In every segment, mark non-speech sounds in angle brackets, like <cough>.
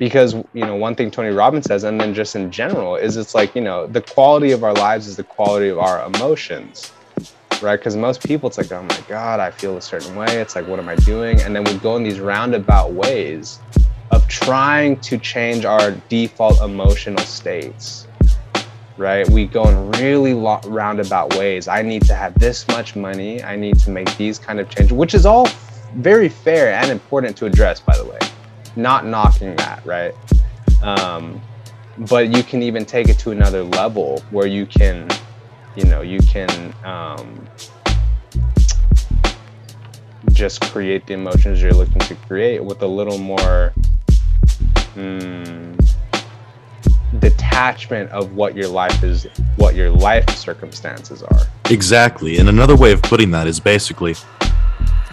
because you know one thing tony robbins says and then just in general is it's like you know the quality of our lives is the quality of our emotions right? Because most people it's like oh my god i feel a certain way. It's like what am i doing? And then we go in these roundabout ways of trying to change our default emotional states right? We go in really lo- roundabout ways. I need to have this much money. I need to make these kind of changes which is all very fair and important to address by the way not knocking that, right? Um, but you can even take it to another level where you can, you know, you can um, just create the emotions you're looking to create with a little more mm, detachment of what your life is, what your life circumstances are. Exactly. And another way of putting that is basically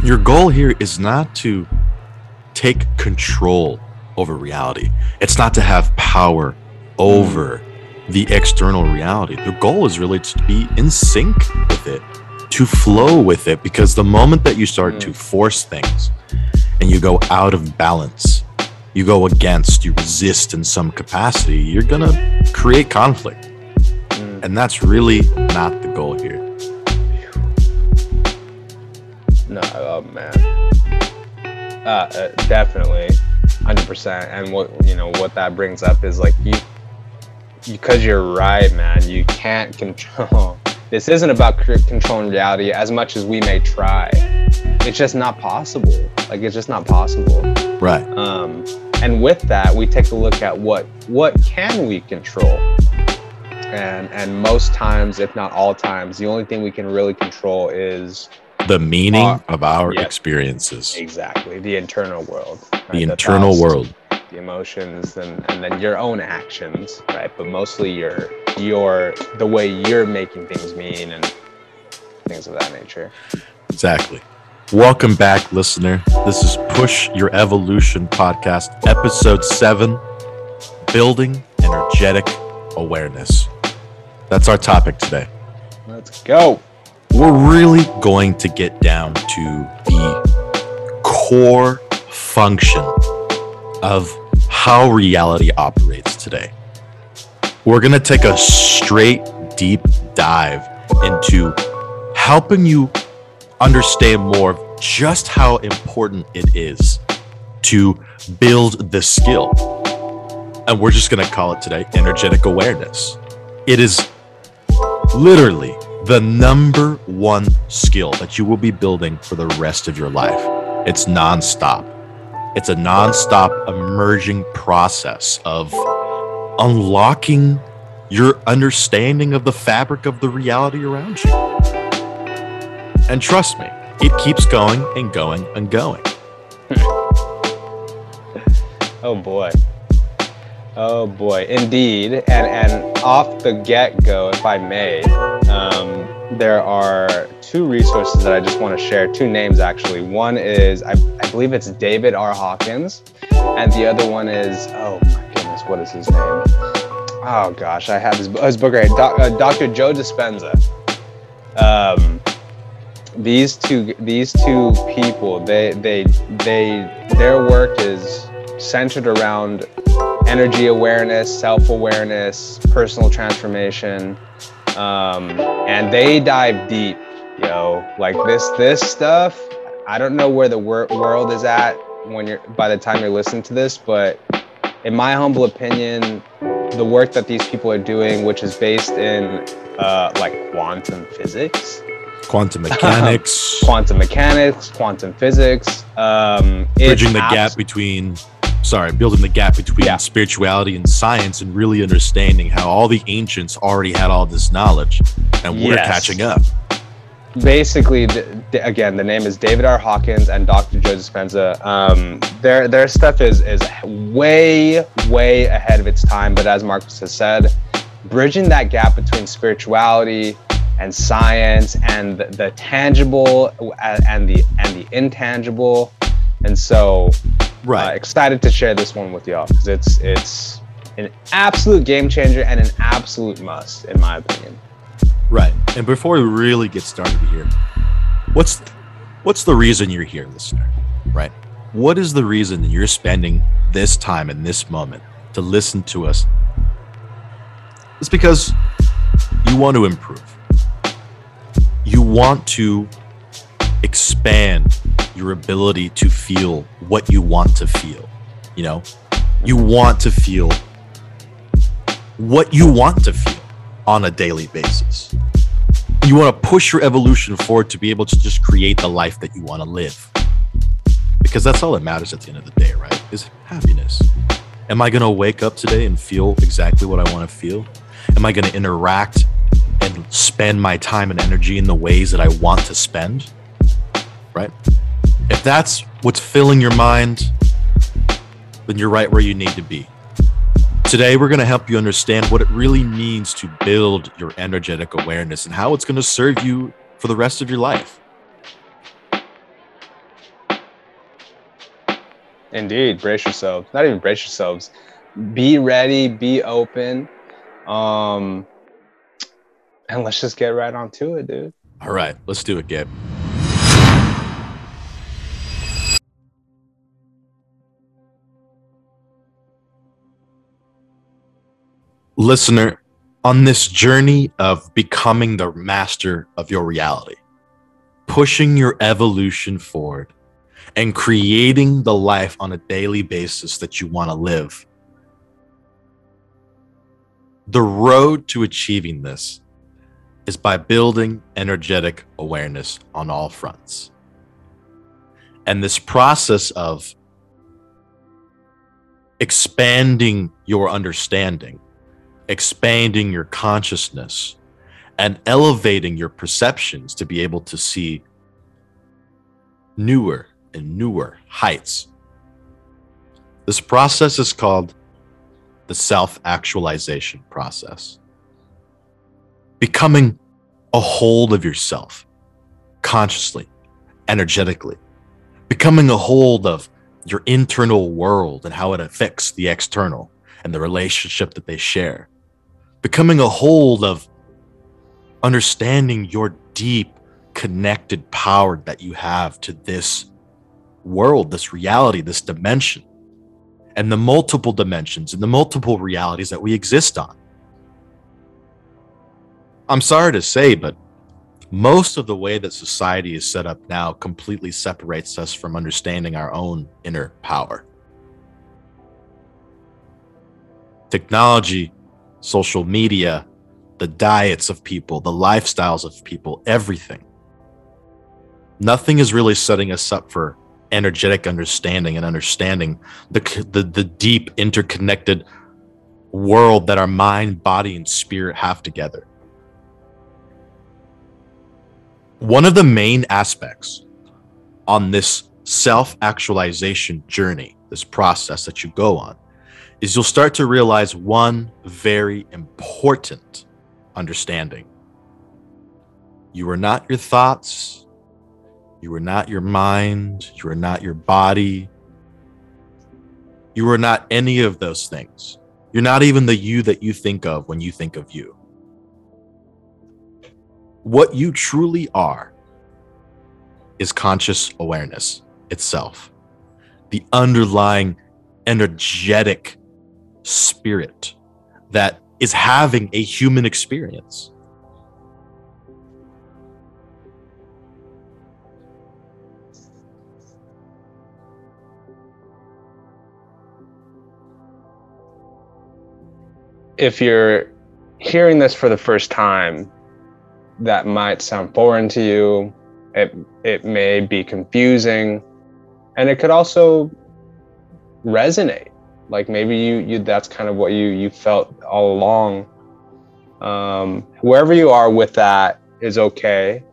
your goal here is not to take control over reality. It's not to have power over the external reality. The goal is really to be in sync with it, to flow with it, because the moment that you start mm. to force things and you go out of balance, you go against, you resist in some capacity, you're going to create conflict. Mm. And that's really not the goal here. No, oh man. Uh, uh, definitely, hundred percent. And what you know, what that brings up is like you, because you're right, man. You can't control. <laughs> This isn't about controlling reality as much as we may try. It's just not possible. Like it's just not possible. Right. Um, and with that, we take a look at what what can we control. And and most times, if not all times, the only thing we can really control is the meaning our, of our yep, experiences. Exactly. The internal world. Right? The, the internal thoughts, world. The emotions and, and then your own actions, right? But mostly your your the way you're making things mean and things of that nature. Exactly. Welcome back, listener. This is Push Your Evolution podcast, episode seven Building Energetic Awareness. That's our topic today. Let's go we're really going to get down to the core function of how reality operates today. We're going to take a straight, deep dive into helping you understand more of just how important it is to build the skill. And we're just going to call it today energetic awareness. It is literally the number one skill that you will be building for the rest of your life. It's nonstop. It's a nonstop emerging process of unlocking your understanding of the fabric of the reality around you. And trust me, it keeps going and going and going. <laughs> oh boy. Oh boy, indeed. And and off the get go, if I may, um, there are two resources that I just want to share. Two names actually. One is I, I believe it's David R. Hawkins, and the other one is oh my goodness, what is his name? Oh gosh, I have his, his book right. Uh, Dr. Joe Dispenza. Um, these two these two people, they they they their work is centered around energy awareness, self awareness, personal transformation. Um, and they dive deep, yo. Like this, this stuff. I don't know where the wor- world is at when you're by the time you're listening to this, but in my humble opinion, the work that these people are doing, which is based in uh, like quantum physics, quantum <laughs> mechanics, quantum mechanics, quantum physics, um, bridging the abs- gap between sorry, building the gap between yeah. spirituality and science and really understanding how all the ancients already had all this knowledge and we're yes. catching up. Basically, again, the name is David R. Hawkins and Dr. Joe Dispenza. Um, their their stuff is is way way ahead of its time, but as Marcus has said, bridging that gap between spirituality and science and the, the tangible and the and the intangible, and so Right. Uh, excited to share this one with y'all because it's it's an absolute game changer and an absolute must, in my opinion. Right. And before we really get started here, what's what's the reason you're here, listener? Right. what is the reason that you're spending this time in this moment to listen to us? It's because you want to improve. You want to expand your ability to feel what you want to feel. You know, you want to feel what you want to feel on a daily basis. You want to push your evolution forward to be able to just create the life that you want to live. Because that's all that matters at the end of the day, right? Is happiness. Am I going to wake up today and feel exactly what I want to feel? Am I going to interact and spend my time and energy in the ways that I want to spend? Right? If that's what's filling your mind, then you're right where you need to be. Today, we're going to help you understand what it really means to build your energetic awareness and how it's going to serve you for the rest of your life. Indeed, brace yourselves. Not even brace yourselves. Be ready, be open. Um, and let's just get right on to it, dude. All right, let's do it, Gabe. Listener, on this journey of becoming the master of your reality, pushing your evolution forward, and creating the life on a daily basis that you want to live. The road to achieving this is by building energetic awareness on all fronts. And this process of expanding your understanding expanding your consciousness and elevating your perceptions to be able to see newer and newer heights. This process is called the self actualization process. Becoming a hold of yourself consciously, energetically, becoming a hold of your internal world and how it affects the external and the relationship that they share becoming a hold of understanding your deep connected power that you have to this world, this reality, this dimension, and the multiple dimensions and the multiple realities that we exist on. I'm sorry to say, but most of the way that society is set up now completely separates us from understanding our own inner power. Technology social media, the diets of people, the lifestyles of people, everything. Nothing is really setting us up for energetic understanding and understanding the, the, the deep interconnected world that our mind, body, and spirit have together. One of the main aspects on this self actualization journey, this process that you go on, is you'll start to realize one very important understanding. You are not your thoughts. You are not your mind. You are not your body. You are not any of those things. You're not even the you that you think of when you think of you. What you truly are is conscious awareness itself, the underlying energetic spirit that is having a human experience. If you're hearing this for the first time, that might sound foreign to you. It, it may be confusing, and it could also resonate like maybe you you that's kind of what you you felt all along. Um wherever you are with that is okay.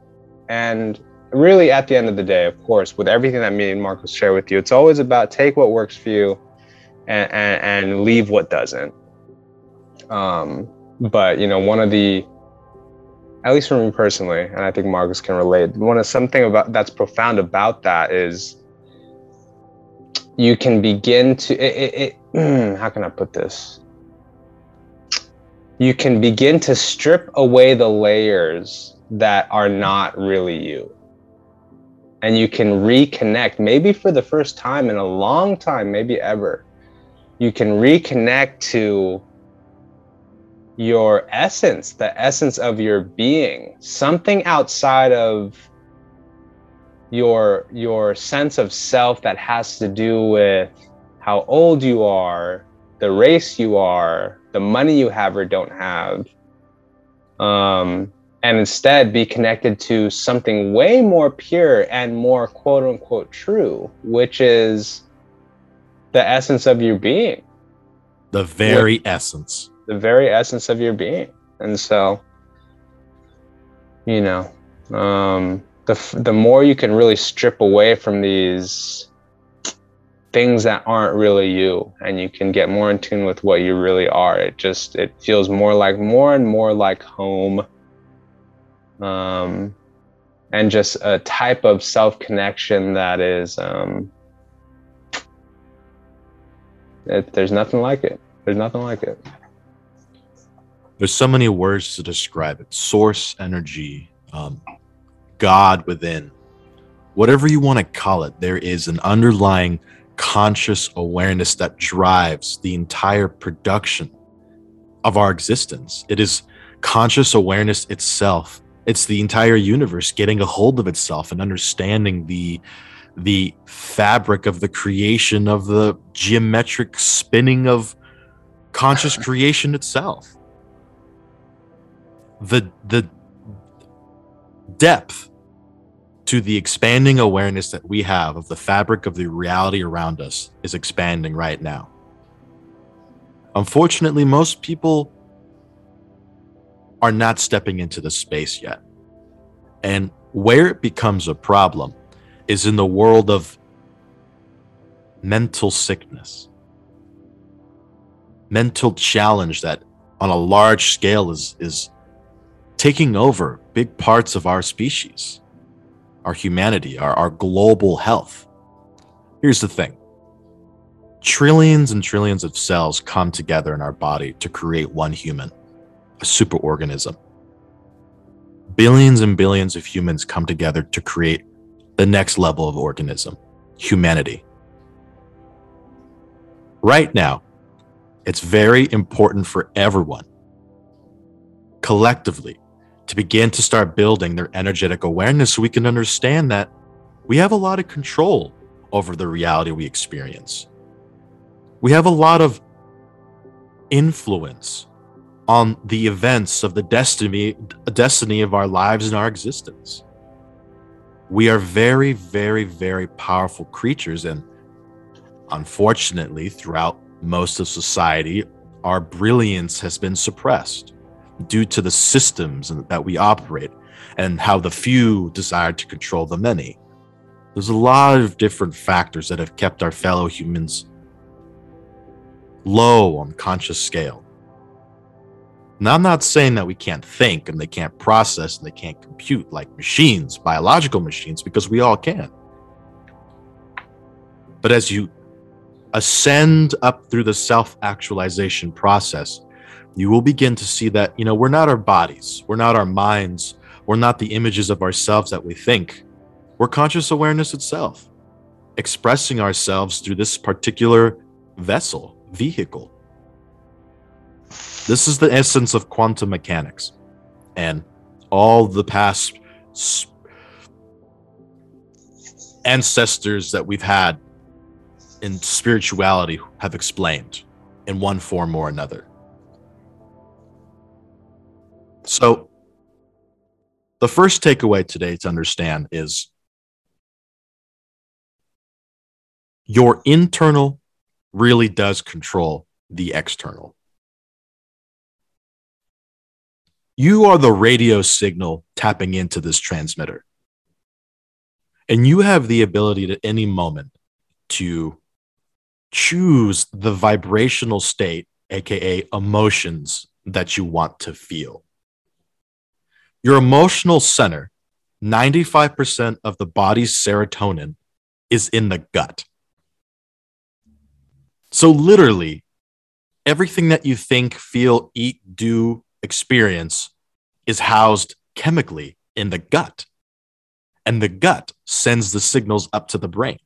And really at the end of the day of course with everything that me and marcus share with you it's always about take what works for you and and, and leave what doesn't. Um but you know one of the at least for me personally and i think marcus can relate one of something about that's profound about that is you can begin to it, it, it, Hmm, how can i put this? You can begin to strip away the layers that are not really you. And you can reconnect, maybe for the first time in a long time, maybe ever, you can reconnect to your essence, the essence of your being, something outside of your your sense of self that has to do with how old you are, the race you are, the money you have or don't have. Um, and instead be connected to something way more pure and more quote unquote true, which is the essence of your being. The very essence. The very essence of your being. And so, you know, um, the, the more you can really strip away from these things that aren't really you and you can get more in tune with what you really are. It just it feels more like more and more like home um and just a type of self connection that is um it, there's nothing like it. There's nothing like it. There's so many words to describe it. Source energy um god within. Whatever you want to call it there is an underlying conscious awareness that drives the entire production of our existence. It is conscious awareness itself. It's the entire universe getting a hold of itself and understanding the the fabric of the creation of the geometric spinning of conscious <laughs> creation itself. The the depth to the expanding awareness that we have of the fabric of the reality around us is expanding right now. Unfortunately, most people are not stepping into the space yet. And where it becomes a problem is in the world of mental sickness, mental challenge that on a large scale is, is taking over big parts of our species our humanity, our, our global health. Here's the thing trillions and trillions of cells come together in our body to create one human, a superorganism. Billions and billions of humans come together to create the next level of organism, humanity. Right now, it's very important for everyone collectively to begin to start building their energetic awareness so we can understand that we have a lot of control over the reality we experience. We have a lot of influence on the events of the destiny destiny of our lives and our existence. We are very very very powerful creatures and unfortunately throughout most of society our brilliance has been suppressed due to the systems that we operate and how the few desire to control the many. There's a lot of different factors that have kept our fellow humans low on conscious scale. Now, I'm not saying that we can't think and they can't process and they can't compute like machines, biological machines, because we all can. But as you ascend up through the self actualization process, you will begin to see that, you know, we're not our bodies, we're not our minds, we're not the images of ourselves that we think. We're conscious awareness itself, expressing ourselves through this particular vessel, vehicle. This is the essence of quantum mechanics. And all the past ancestors that we've had in spirituality have explained in one form or another. So, the first takeaway today to understand is your internal really does control the external. You are the radio signal tapping into this transmitter. And you have the ability at any moment to choose the vibrational state, AKA emotions, that you want to feel. Your emotional center, 95% of the body's serotonin is in the gut. So, literally, everything that you think, feel, eat, do, experience is housed chemically in the gut. And the gut sends the signals up to the brain.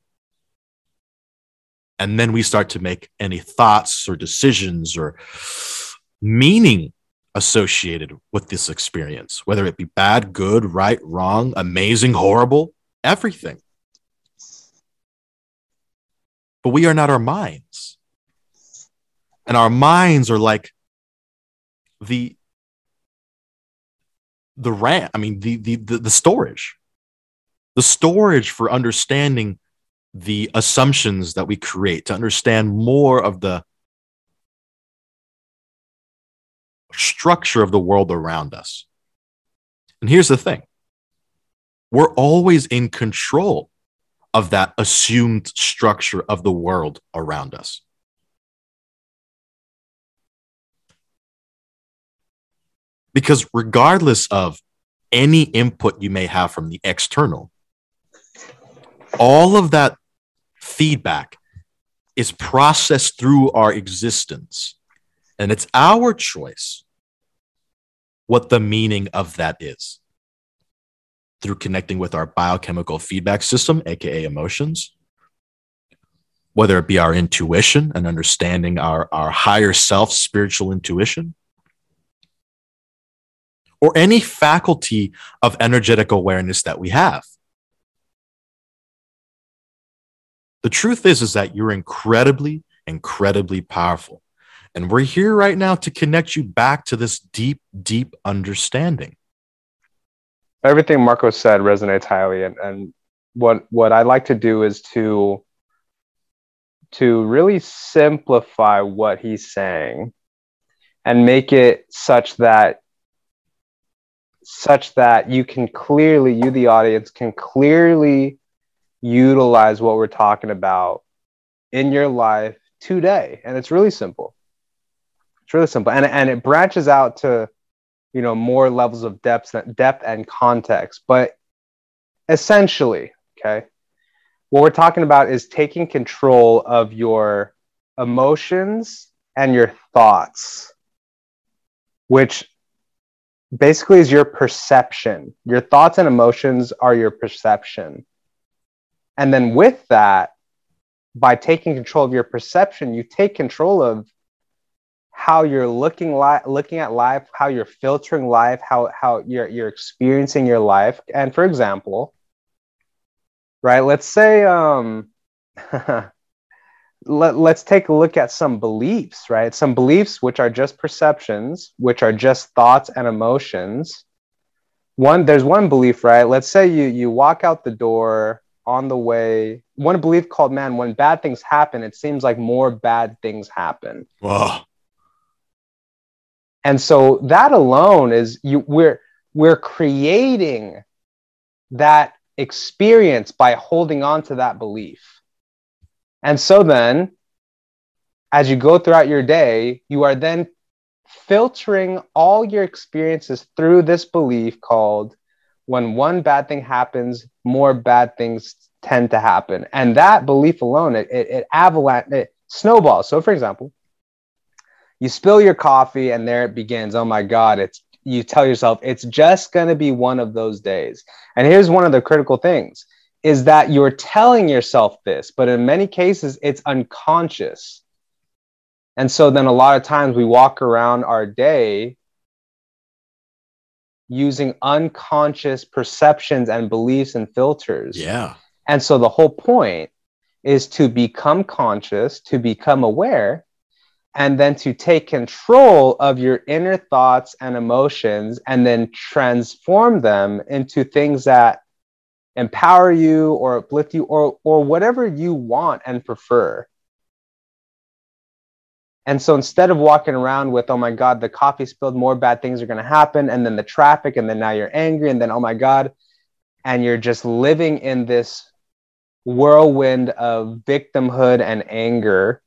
And then we start to make any thoughts or decisions or meaning associated with this experience, whether it be bad, good, right, wrong, amazing, horrible, everything. But we are not our minds. And our minds are like the the RAM, I mean the, the the the storage. The storage for understanding the assumptions that we create, to understand more of the structure of the world around us. And here's the thing we're always in control of that assumed structure of the world around us. Because regardless of any input you may have from the external, all of that feedback is processed through our existence. And it's our choice what the meaning of that is through connecting with our biochemical feedback system, aka emotions, whether it be our intuition and understanding our, our higher self spiritual intuition, or any faculty of energetic awareness that we have. The truth is, is that you're incredibly, incredibly powerful. And we're here right now to connect you back to this deep, deep understanding. Everything Marco said resonates highly. And, and what, what I like to do is to, to really simplify what he's saying and make it such that such that you can clearly you the audience can clearly utilize what we're talking about in your life today and it's really simple it's really simple, and and it branches out to, you know, more levels of depth, depth and context. But essentially, okay, what we're talking about is taking control of your emotions and your thoughts, which basically is your perception. Your thoughts and emotions are your perception. And then with that, by taking control of your perception, you take control of how you're looking li- looking at life, how you're filtering life, how how you're you're experiencing your life. And for example, right, let's say um <laughs> let, let's take a look at some beliefs, right? Some beliefs which are just perceptions, which are just thoughts and emotions. One there's one belief, right? Let's say you you walk out the door on the way. One belief called man, when bad things happen, it seems like more bad things happen. Wow and so that alone is you we're we're creating that experience by holding on to that belief. And so then as you go throughout your day you are then filtering all your experiences through this belief called when one bad thing happens more bad things tend to happen. And that belief alone it, it, it avalanche it snowballs. So for example you spill your coffee and there it begins. Oh my god it's you tell yourself it's just going to be one of those days. And here's one of the critical things is that you're telling yourself this but in many cases it's unconscious. And so then a lot of times we walk around our day using unconscious perceptions and beliefs and filters. Yeah. And so the whole point is to become conscious to become aware and then to take control of your inner thoughts and emotions and then transform them into things that empower you or uplift you or or whatever you want and prefer. And so instead of walking around with oh my god the coffee spilled more bad things are going to happen and then the traffic and then now you're angry and then oh my god and you're just living in this whirlwind of victimhood and anger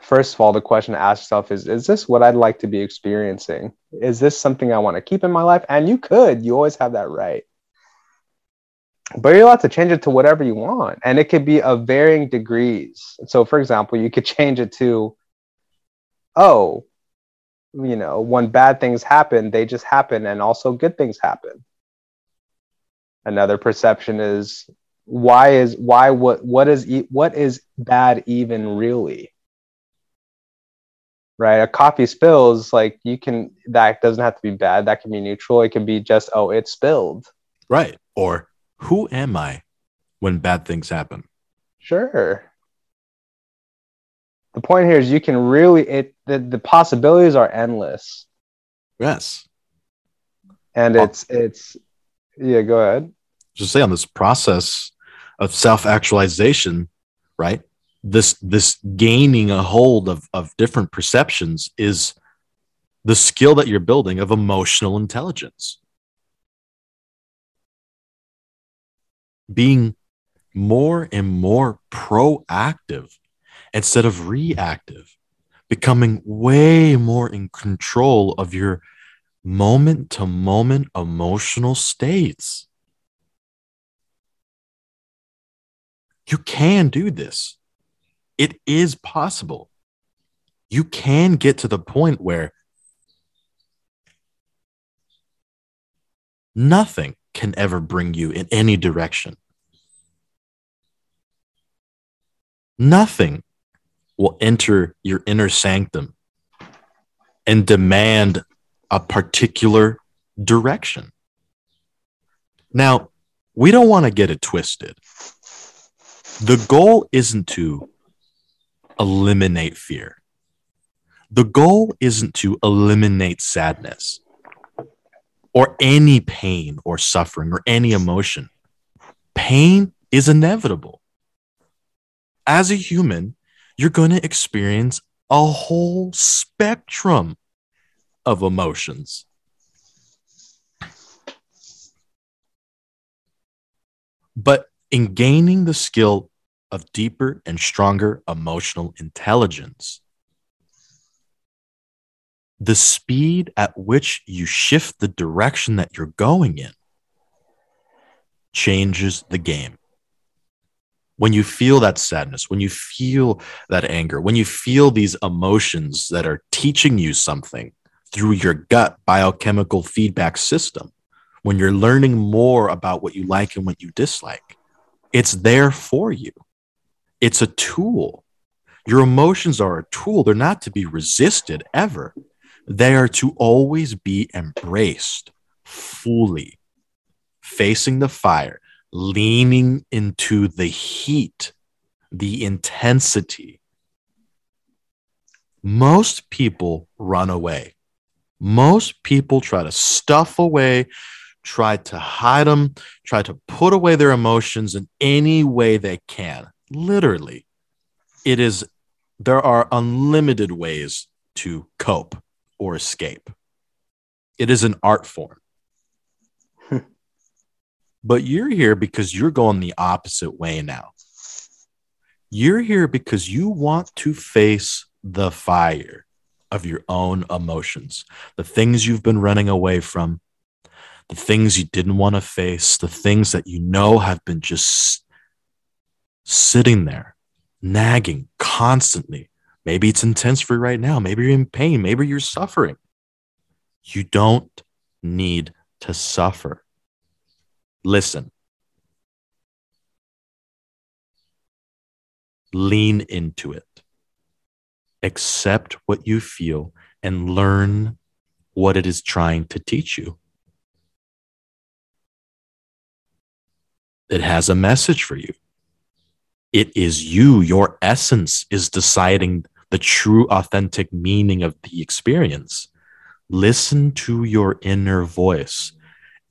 first of all, the question to ask yourself is Is this what I'd like to be experiencing? Is this something I want to keep in my life? And you could, you always have that right. But you're allowed to change it to whatever you want. And it could be of varying degrees. So, for example, you could <laughs> change it to, oh, you know, when bad things happen, they just happen, and also good things happen. Another perception is why is why what what is what is bad even really? Right? A coffee spills like you can that doesn't have to be bad. That can be neutral. It can be just oh it spilled. Right. Or who am I when bad things happen? Sure. The point here is you can really it the, the possibilities are endless. Yes. And it's it's yeah, go ahead. Just say on this process of self-actualization, right? This this gaining a hold of, of different perceptions is the skill that you're building of emotional intelligence. Being more and more proactive instead of reactive, becoming way more in control of your moment to moment emotional states. You can do this. It is possible. You can get to the point where nothing can ever bring you in any direction. Nothing will enter your inner sanctum and demand a particular direction. Now, we don't want to get it twisted. The goal isn't to eliminate fear. The goal isn't to eliminate sadness or any pain or suffering or any emotion. Pain is inevitable. As a human, you're going to experience a whole spectrum of emotions. But in gaining the skill of deeper and stronger emotional intelligence, the speed at which you shift the direction that you're going in changes the game. When you feel that sadness, when you feel that anger, when you feel these emotions that are teaching you something through your gut biochemical feedback system, when you're learning more about what you like and what you dislike, it's there for you. It's a tool. Your emotions are a tool. They're not to be resisted ever. They are to always be embraced fully, facing the fire, leaning into the heat, the intensity. Most people run away. Most people try to stuff away, try to hide them, try to put away their emotions in any way they can. Literally, it is, there are unlimited ways to cope or escape. It is an art form. <laughs> but you're here because you're going the opposite way now. You're here because you want to face the fire of your own emotions, the things you've been running away from, the things you didn't want to face, the things that you know have been just sitting there, nagging constantly. Maybe it's intense for you right now. Maybe you're in pain. Maybe you're suffering. You don't need to suffer. Listen. Lean into it. Accept what you feel and learn what it is trying to teach you. It has a message for you. It is you, your essence is deciding the true, authentic meaning of the experience. Listen to your inner voice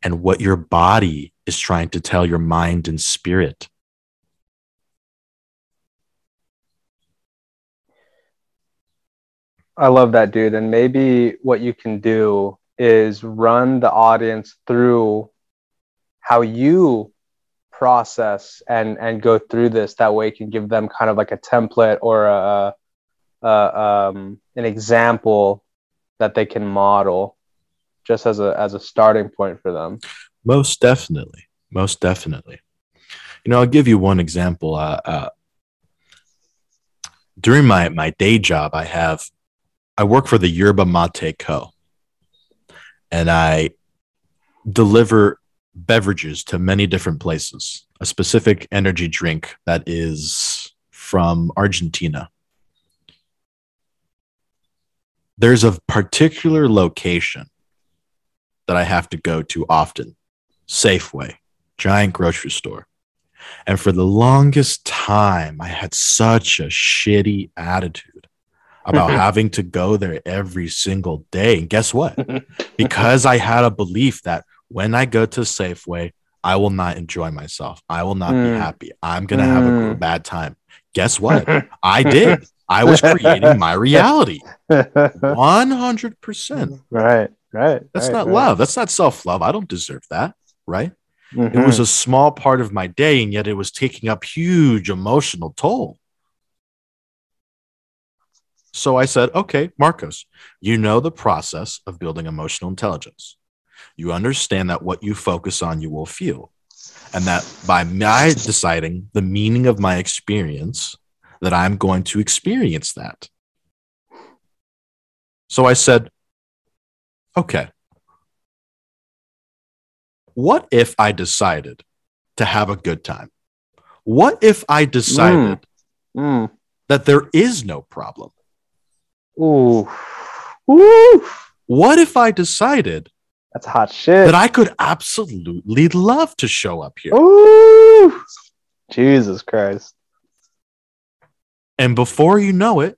and what your body is trying to tell your mind and spirit. I love that, dude. And maybe what you can do is run the audience through how you process and and go through this. That way, you can give them kind of like a template or a, a um, an example that they can model, just as a as a starting point for them. Most definitely. Most definitely. You know, I'll give you one example. Uh, uh, during my, my day job, I have, I work for the Yerba Mate Co. And I deliver beverages to many different places. A specific energy drink that is from Argentina. There's a particular location that I have to go to often Safeway, giant grocery store. And for the longest time, I had such a shitty attitude about <laughs> having to go there every single day. And guess what? <laughs> because I had a belief that when I go to Safeway, I will not enjoy myself. I will not Mm. be happy. I'm going to have a Mm. bad time. Guess what? <laughs> I did. I was creating my reality. <laughs> 100%. right, right. That's right, not right. love. That's not self love. I don't deserve that. Right. Mhm. It was a small part of my day, and yet it was taking up huge emotional toll. So I said, okay, Marcos, you know the process of building emotional intelligence. You understand that what you focus on, you will feel. And that by my deciding the meaning of my experience, that I'm going to experience that. So I said, okay, what if I decided to have a good time? What if I decided Mm. that there is no problem? Ooh. Ooh. What if I decided That's hot shit. that I could absolutely love to show up here? Ooh. Jesus Christ. And before you know it,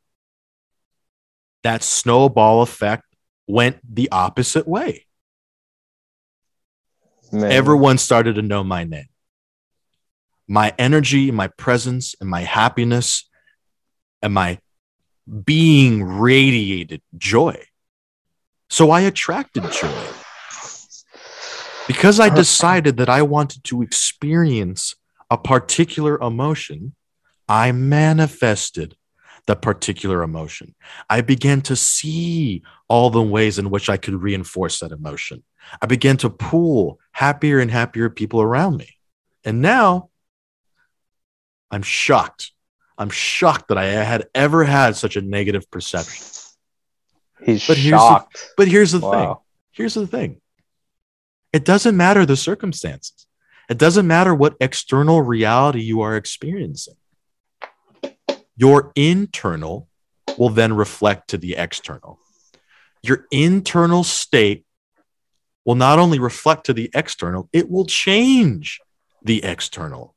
that snowball effect went the opposite way. Man. Everyone started to know my name. My energy, my presence, and my happiness, and my being radiated joy. So I attracted joy because I uh-huh. decided that I wanted to experience a particular emotion. I manifested the particular emotion. I began to see all the ways in which I could reinforce that emotion. I began to pull happier and happier people around me. And now I'm shocked. I'm shocked that I had ever had such a negative perception. He's But here's the- shocked. But here's the thing here's the thing it doesn't matter the circumstances, it doesn't matter what external reality you are experiencing. Your internal will then reflect to the external. Your internal state will not only reflect to the external, it will change the external.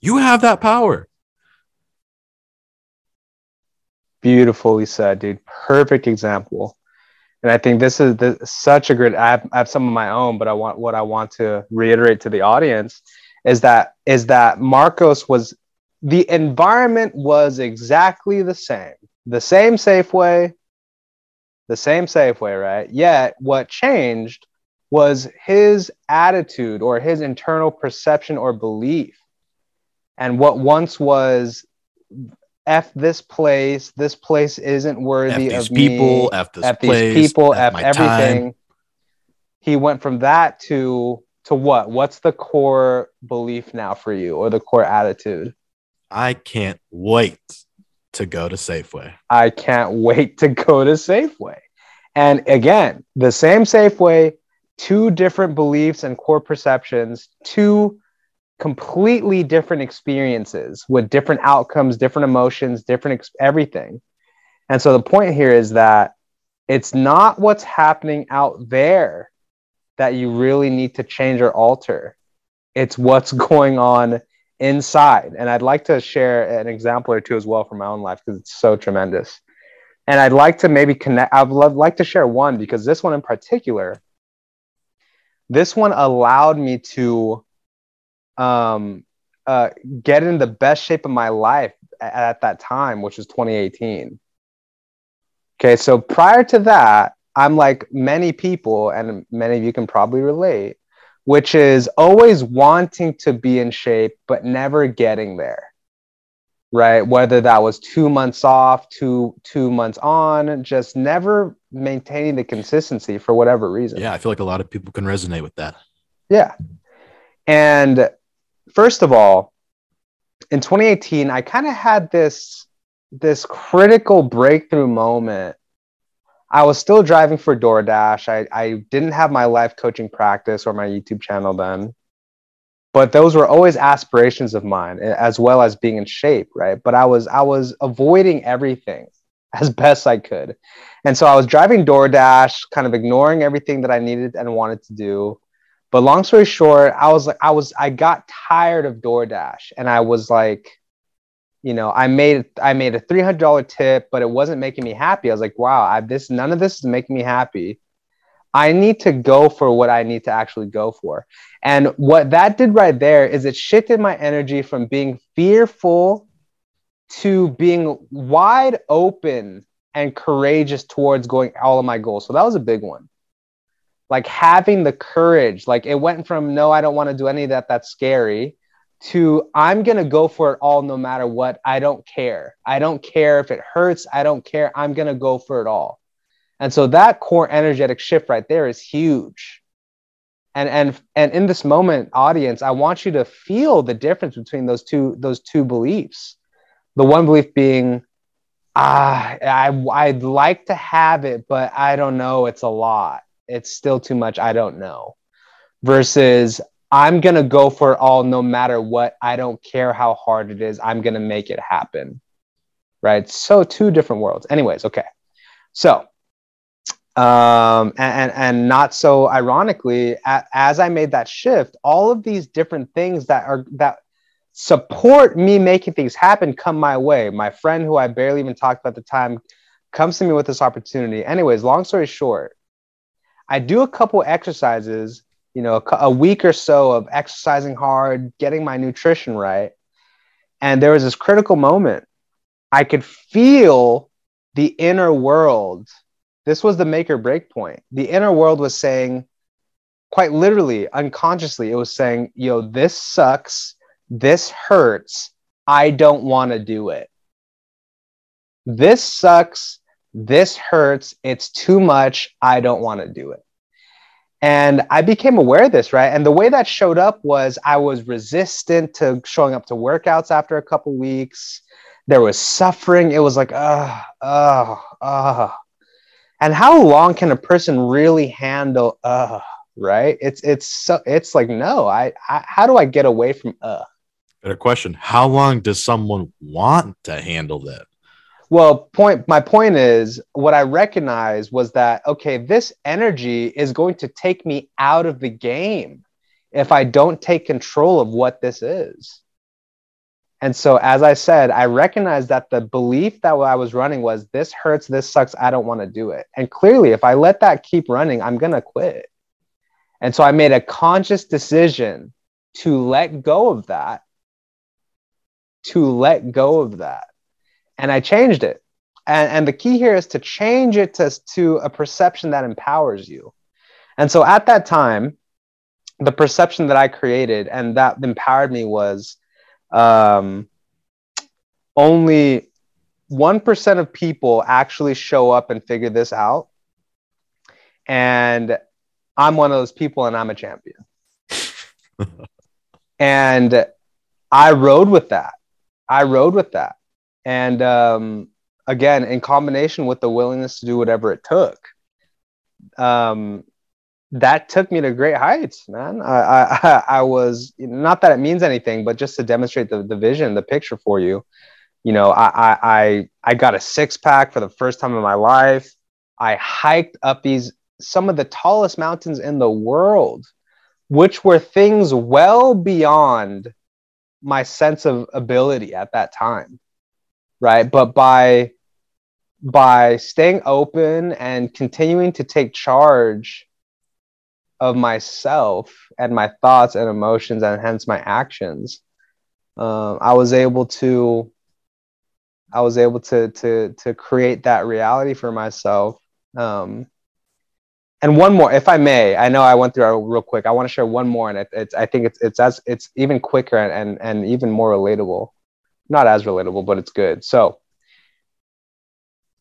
You have that power. Beautifully said, dude. Perfect example. And I think this is this, such a great. I have, I have some of my own, but I want what I want to reiterate to the audience is that is that Marcos was the environment was exactly the same, the same Safeway, the same Safeway, right? Yet what changed was his attitude or his internal perception or belief, and what once was f this place, this place isn't F worthy of me people, F this F place, these people, F F everything. time. He went from that to to what? What's the core belief now for you, or the core attitude? I can't wait to go to Safeway. I can't wait to go to Safeway. And again, the same Safeway, two different beliefs and core perceptions, two completely different experiences with different outcomes, different emotions, different ex- everything. And so the point here is that it's not what's happening out there that you really need to change or alter. It's what's <laughs> going on inside. And I'd like to share an example or two as well from my own life because it's so tremendous. And I'd like to maybe connect, I'd love, like to share one because this one in particular, this one allowed me to um, uh, get in the best shape of my life at, at that time, which was 2018. Okay, so prior to that, I'm like many people, and many of you can probably relate, which is always wanting to be in shape, but never getting there. Right? Whether that was two months off, two two months on, just never maintaining the consistency for whatever reason. Yeah, I feel like a lot of people can resonate with that. Yeah. And first of all, in 2018, I kind of had this this critical breakthrough moment. I was still driving for DoorDash. I, I didn't have my life coaching practice or my YouTube channel then. But those were always aspirations of mine, as well as being in shape, right? But I was I was avoiding everything <laughs> as best I could. And so I was driving DoorDash, kind of ignoring everything that I needed and wanted to do. But long story short, I was like, I was, I got tired of DoorDash and I was like, you know, I made, I made a $300 tip, but it wasn't making me happy. I was like, wow, I, this, none of this is making me happy. I need to go for what I need to actually go for. And what that did right there is it shifted my energy from being fearful to being wide open and courageous towards going all of my goals. So that was a big one. Like having the courage, like it went from no, I don't want to do any of that, that's scary, to I'm going to go for it all no matter what. I don't care. I don't care if it hurts. I don't care. I'm going to go for it all. And so that core energetic shift right there is huge. And and and in this moment audience, I want you to feel the difference between those two those two beliefs the one belief being, ah, I, I'd like to have it, but I don't know. It's a lot. It's still too much. I don't know. Versus, I'm going to go for it all no matter what. I don't care how hard it is. I'm going to make it happen. Right. So, two different worlds. Anyways, okay. So, um, and, and, not so ironically, as I made that shift, all of these different things that are that support me making things happen come my way. My friend, who I barely even talked about at the time, comes to me with this opportunity. Anyways, long story short, I do a couple exercises, you know, a, a week or so of exercising hard, getting my nutrition right. And there was this critical moment. I could feel the inner world. This was the make or break point. The inner world was saying, quite literally, unconsciously, it was saying, yo, this sucks this hurts. I don't want to do it. This sucks. This hurts. It's too much. I don't want to do it. And I became aware of this, right? And the way that showed up was I was resistant to showing up to workouts after a couple weeks. There was suffering. It was like, ah, ah, ah. And how long can a person really handle, uh, right? It's it's so it's like no. I, I how do I get away from uh? Better question. How long does someone want to handle that? Well, point my point is what I recognized was that okay, this energy is going to take me out of the game if I don't take control of what this is. And so as I said, I recognized that the belief that I was running was this hurts, this sucks, I don't want to do it. And clearly if I let that keep running, I'm going to quit. And so I made a conscious decision to let go of that to let go of that. And I changed it. And, and the key here is to change it to, to a perception that empowers you. And so at that time, the perception that I created and that empowered me was um, only 1% of people actually show up and figure this out. And I'm one of those people and I'm a champion. <laughs> and I rode with that. I rode with that. And um, again, in combination with the willingness to do whatever it took, um, that took me to great heights, man. I, I, <laughs> I was not that it means anything, but just to demonstrate the, the vision, the picture for you. You know, I, I, I got a six pack for the first time in my life. I hiked up these, some of the tallest mountains in the world, which were things well beyond my sense of ability at that time right but by by staying open and continuing to take charge of myself and my thoughts and emotions and hence my actions um, i was able to i was able to to to create that reality for myself um, and one more, if I may, I know I went through it real quick. I want to share one more, and it, it's I think it's it's as it's even quicker and, and and even more relatable. Not as relatable, but it's good. So,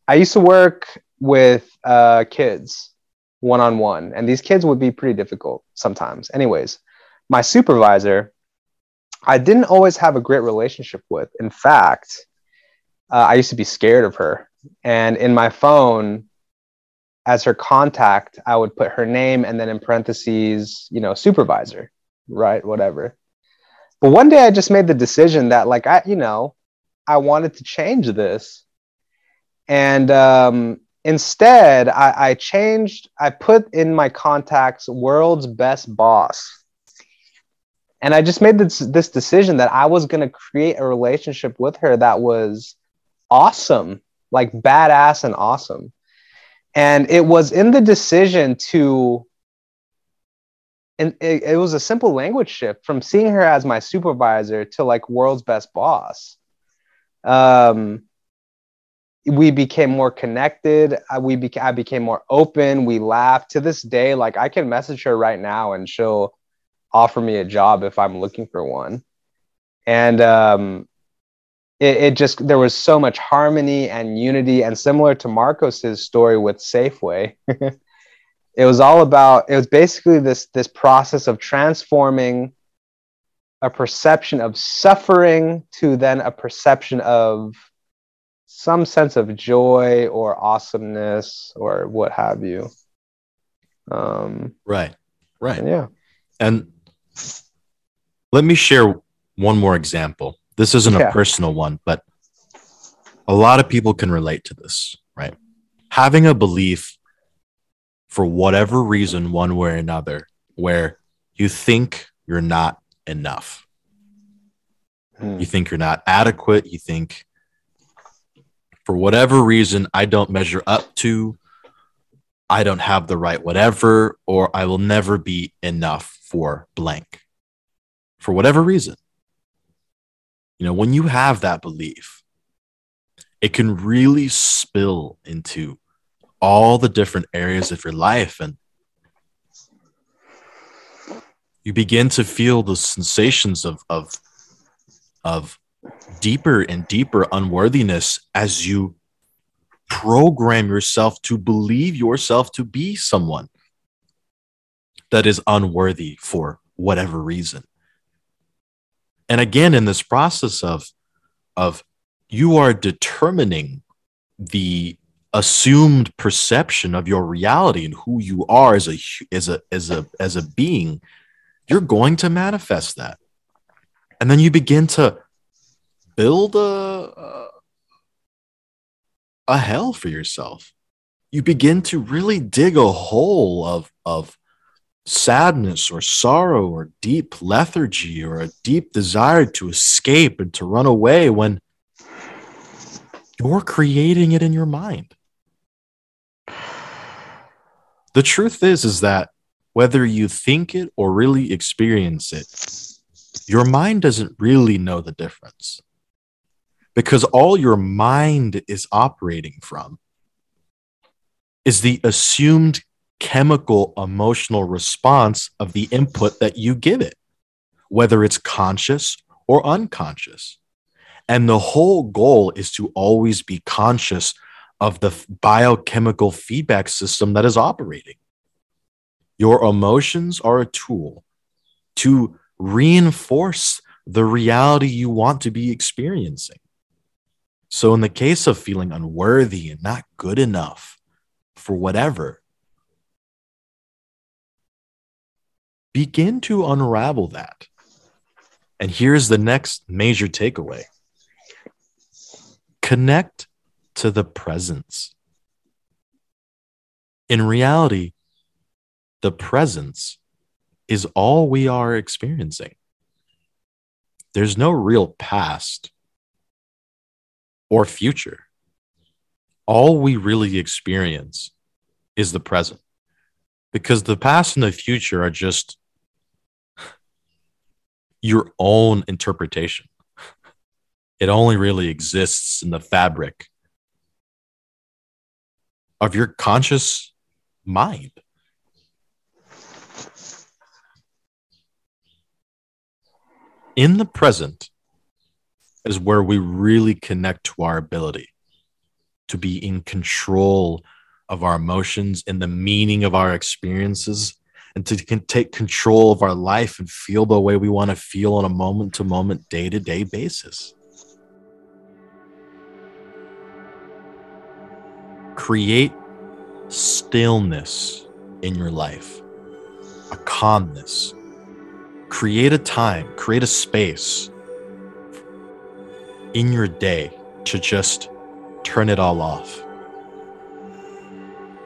I used to work with uh, kids one on one, and these kids would be pretty difficult sometimes. Anyways, my supervisor, I didn't always have a great relationship with. In fact, uh, I used to be scared of her, and in my phone as her contact, I would put her name and then in parentheses, you know, supervisor, right? Whatever. But one day I just made the decision that, like, I, you know, I wanted to change this. And um, instead, I, I changed, I put in my contacts world's best boss. And I just made this, this decision that I was going to create a relationship with her that was awesome, like badass and awesome. And it was in the decision to and it, it, was a simple language shift from seeing her as my supervisor to like world's best boss. Um, we became more connected. We beca- i became more open. We laughed to this day like i can message her right now and she'll offer me a job if i'm looking for one. And um, it, it just there was so much harmony and unity and similar to marcos's story with safeway <laughs> it was all about it was basically this this process of transforming a perception of suffering to then a perception of some sense of joy or awesomeness or what have you. Um right right. and yeah. And let me share one more example. This isn't yeah. a personal one but a lot of people can relate to this right? Having a belief for whatever reason, one way or another, where you think you're not enough. Hmm. You think you're not adequate. You think, for whatever reason, I don't measure up to, I don't have the right whatever, or I will never be enough for blank. For whatever reason. You know, when you have that belief, it can really spill into all the different areas of your life and you begin to feel the sensations of of of deeper and deeper unworthiness as you program yourself to believe yourself to be someone that is unworthy for whatever reason. And again in this process of of you are determining the assumed perception of your reality and who you are as a as a as a as a being you're going to manifest that. And then you begin to build a a hell for yourself. You begin to really dig a hole of of sadness or sorrow or deep lethargy or a deep desire to escape and to run away when you're creating it in your mind the truth is is that whether you think it or really experience it your mind doesn't really know the difference. Because all your mind is operating from is the assumed chemical emotional response of the input that you give it whether it's conscious or unconscious. And the whole goal is to always be conscious of the biochemical feedback system that is operating. Your emotions are a tool to reinforce the reality you want to be experiencing. So, in the case of feeling unworthy and not good enough for whatever, begin to unravel that. And here's the next major takeaway connect to the presence. In reality, the presence is all we are experiencing. There's no real past or future. All we really experience is the present because the past and the future are just your own interpretation. It only really exists in the fabric of your conscious mind. In the present is where we really connect to our ability to be in control of our emotions and the meaning of our experiences and to take control of our life and feel the way we want to feel on a moment to moment, day to day basis. Create stillness in your life, a calmness. Create a time, create a space in your day to just turn it all off.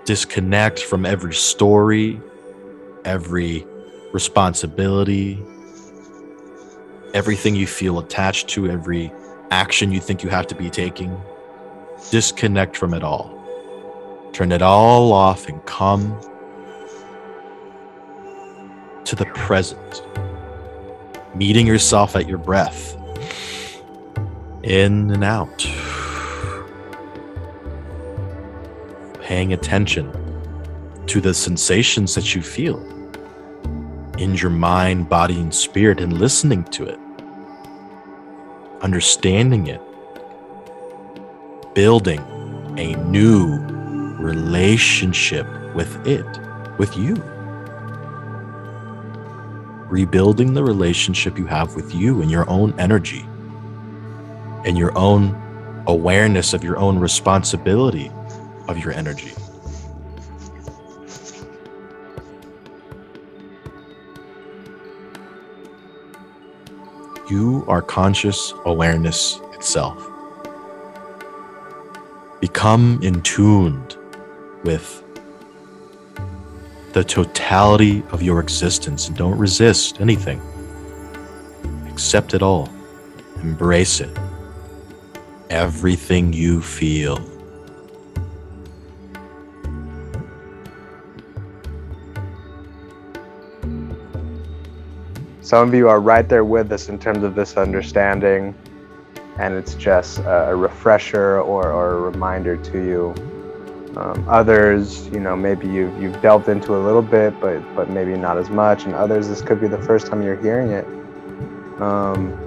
Disconnect from every story, every responsibility, everything you feel attached to, every action you think you have to be taking. Disconnect from it all. Turn it all off and come to the present. Meeting yourself at your breath. In and out. Paying attention to the sensations that you feel in your mind, body, and spirit and listening to it, understanding it, building a new relationship with it, with you. Rebuilding the relationship you have with you and your own energy and your own awareness of your own responsibility of your energy. You are conscious awareness itself. Become in tuned with the totality of your existence and don't resist anything. Accept it all, embrace it. Everything you feel. Some of you are right there with us in terms of this understanding, and it's just a refresher or, or a reminder to you. Um, others, you know, maybe you've, you've delved into a little bit, but but maybe not as much. And others, this could be the first time you're hearing it. Um,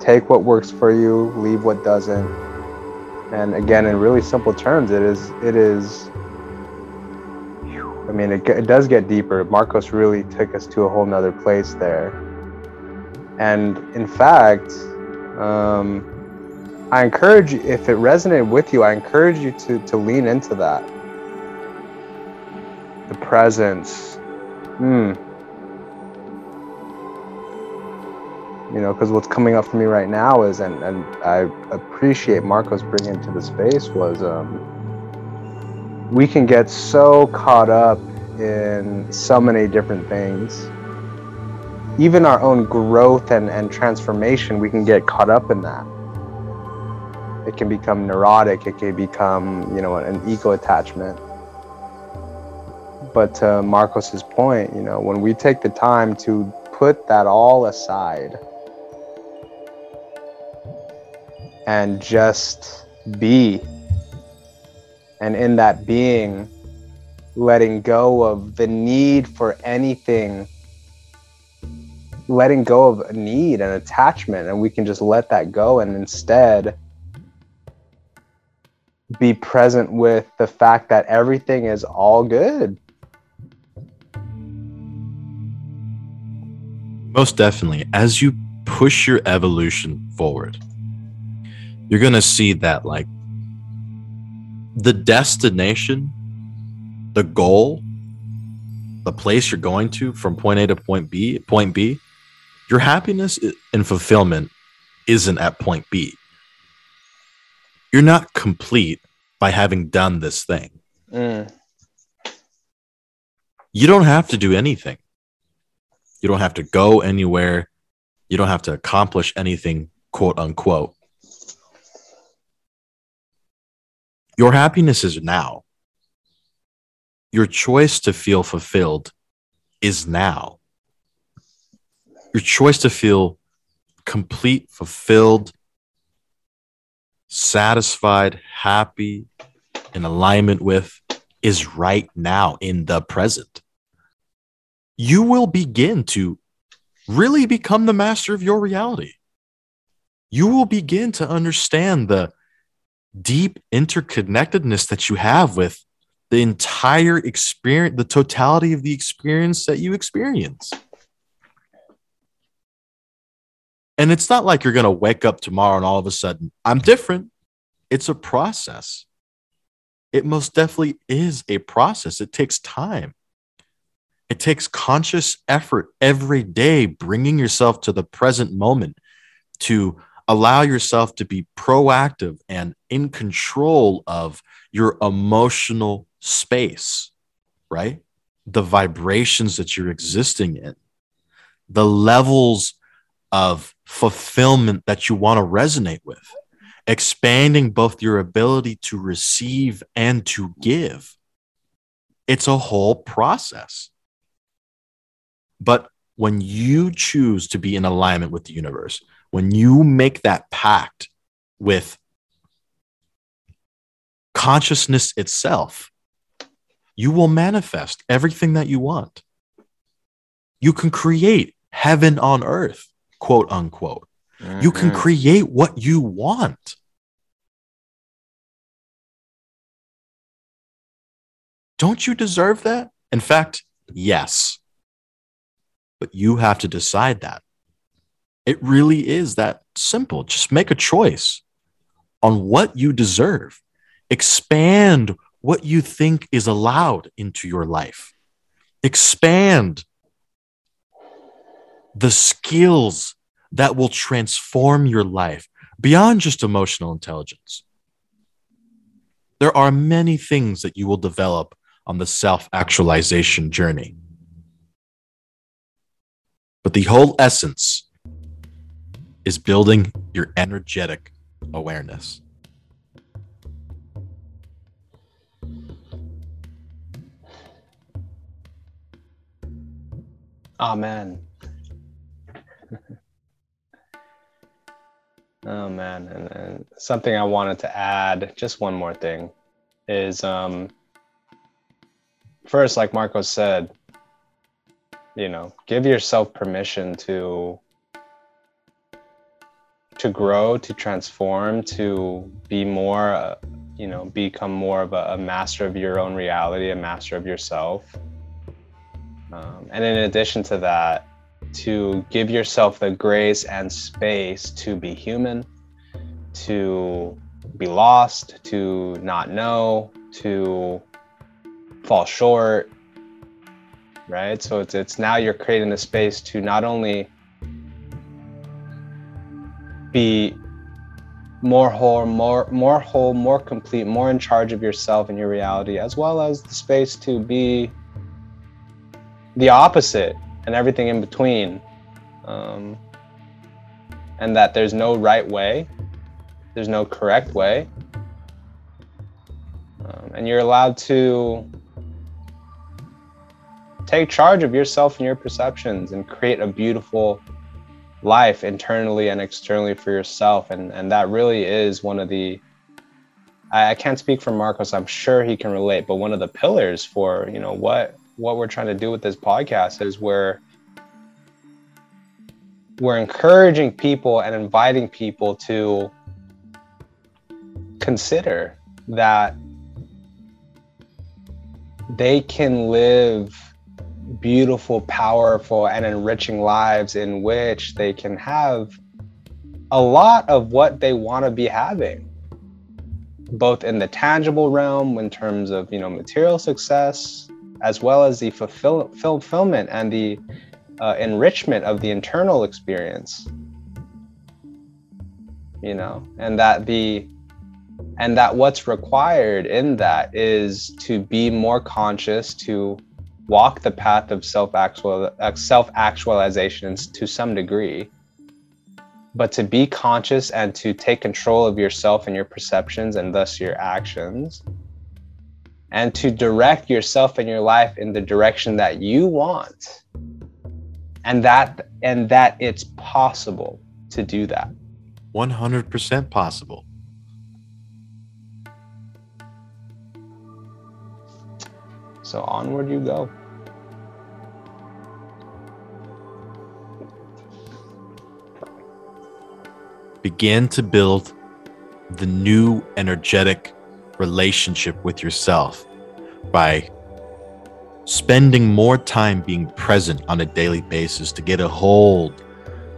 take what works for you, leave what doesn't. And again, in really simple terms, it is it is I mean, it, it does get deeper. Marcos really took us to a whole nother place there. And in fact, um, I encourage you, if it resonated with you, I encourage you to, to lean into that. The presence. Hmm. You know, because what's coming up for me right now is, and, and I appreciate Marcos bringing to the space was, um, we can get so caught up in so many different things. Even our own growth and, and transformation, we can get caught up in that. It can become neurotic, it can become, you know, an ego attachment. But to Marcos's point, you know, when we take the time to put that all aside and just be and in that being, letting go of the need for anything, letting go of a need and attachment, and we can just let that go and instead be present with the fact that everything is all good. Most definitely. As you push your evolution forward, you're going to see that, like, the destination, the goal, the place you're going to from point A to point B, point B, your happiness and fulfillment isn't at point B. You're not complete by having done this thing. Mm. You don't have to do anything. You don't have to go anywhere. You don't have to accomplish anything, quote unquote. Your happiness is now. Your choice to feel fulfilled is now. Your choice to feel complete, fulfilled, satisfied, happy, in alignment with is right now in the present. You will begin to really become the master of your reality. You will begin to understand the deep interconnectedness that you have with the entire experience, the totality of the experience that you experience. And it's not like you're going to wake up tomorrow and all of a sudden, I'm different. It's a process. it most definitely is a process. It takes time. It takes conscious effort every day, bringing yourself to the present moment to allow yourself to be proactive and in control of your emotional space, right? The vibrations that you're existing in, the levels of fulfillment that you want to resonate with, expanding both your ability to receive and to give. It's a whole process. But when you choose to be in alignment with the universe, when you make that pact with consciousness itself, you will manifest everything that you want. You can create heaven on earth, quote unquote. Mm-hmm. You can mm-hmm. create what you want. Don't you deserve that? In fact, yes. But you have to decide that. It really is that simple. Just make a choice on what you deserve. Expand what you think is allowed into your life. Expand the skills that will transform your life beyond just emotional intelligence. There are many things that you will develop on the self actualization journey. But the whole essence is building your energetic awareness. Amen. Oh man, and, and, something I wanted to add, just one more thing, is um, first, like Marco said, you know, give yourself permission to to grow, to transform, to be more, uh, you know, become more of a, a, master of your own reality, a master of yourself. Um, and in addition to that, to give yourself the grace and space to be human, to be lost, to not know, to fall short, right? So it's, it's now you're creating the space to not only be more whole, more more whole, more complete, more in charge of yourself and your reality, as well as the space to be the opposite and everything in between. Um, and that there's no right way, there's no correct way. Um, and you're allowed to take charge of yourself and your perceptions and create a beautiful life internally and externally for yourself and and that really is one of the I, I can't speak for marcos i'm sure he can relate but one of the pillars for you know what what we're trying to do with this podcast is we're we're encouraging people and inviting people to consider that they can live beautiful, powerful, and enriching lives in which they can have a lot of what they want to be having, both in the tangible realm in terms of you know material success, as well as the fulfill- fulfillment and the uh, enrichment of the internal experience. You know, and that the and that what's required in that is to be more conscious to walk the path of self actual self actualization to some degree but to be conscious and to take control of yourself and your perceptions and thus your actions and to direct yourself and your life in the direction that you want. And that and that it's possible to do that. 100% possible. So onward you go. Begin to build the new energetic relationship with yourself by spending more time being present on a daily basis to get a hold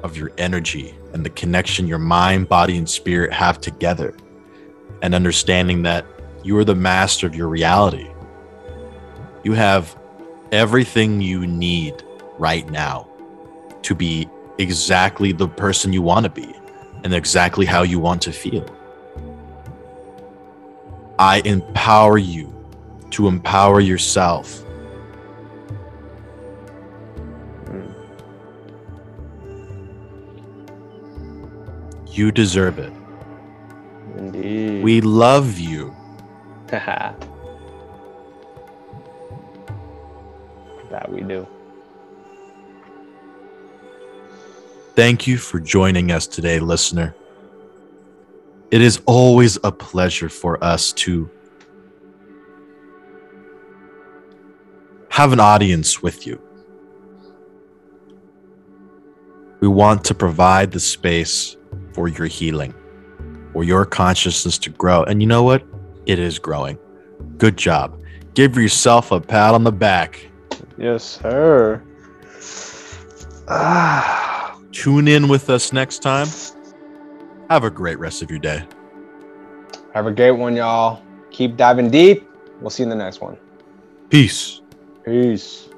of your energy and the connection your mind, body, and spirit have together. And understanding that You are the master of your reality. You have everything you need right now to be exactly the person you want to be and exactly how you want to feel. I empower you to empower yourself. You deserve it. Indeed. We love you. <laughs> that we do. Thank you for joining us today, listener. It is always a pleasure for us to have an audience with you. We want to provide the space for your healing, for your consciousness to grow. And you know what? It is growing. Good job. Give yourself a pat on the back. Yes, sir. Ah. <sighs> Tune in with us next time. Have a great rest of your day. Have a great one, y'all. Keep diving deep. We'll see you in the next one. Peace. Peace.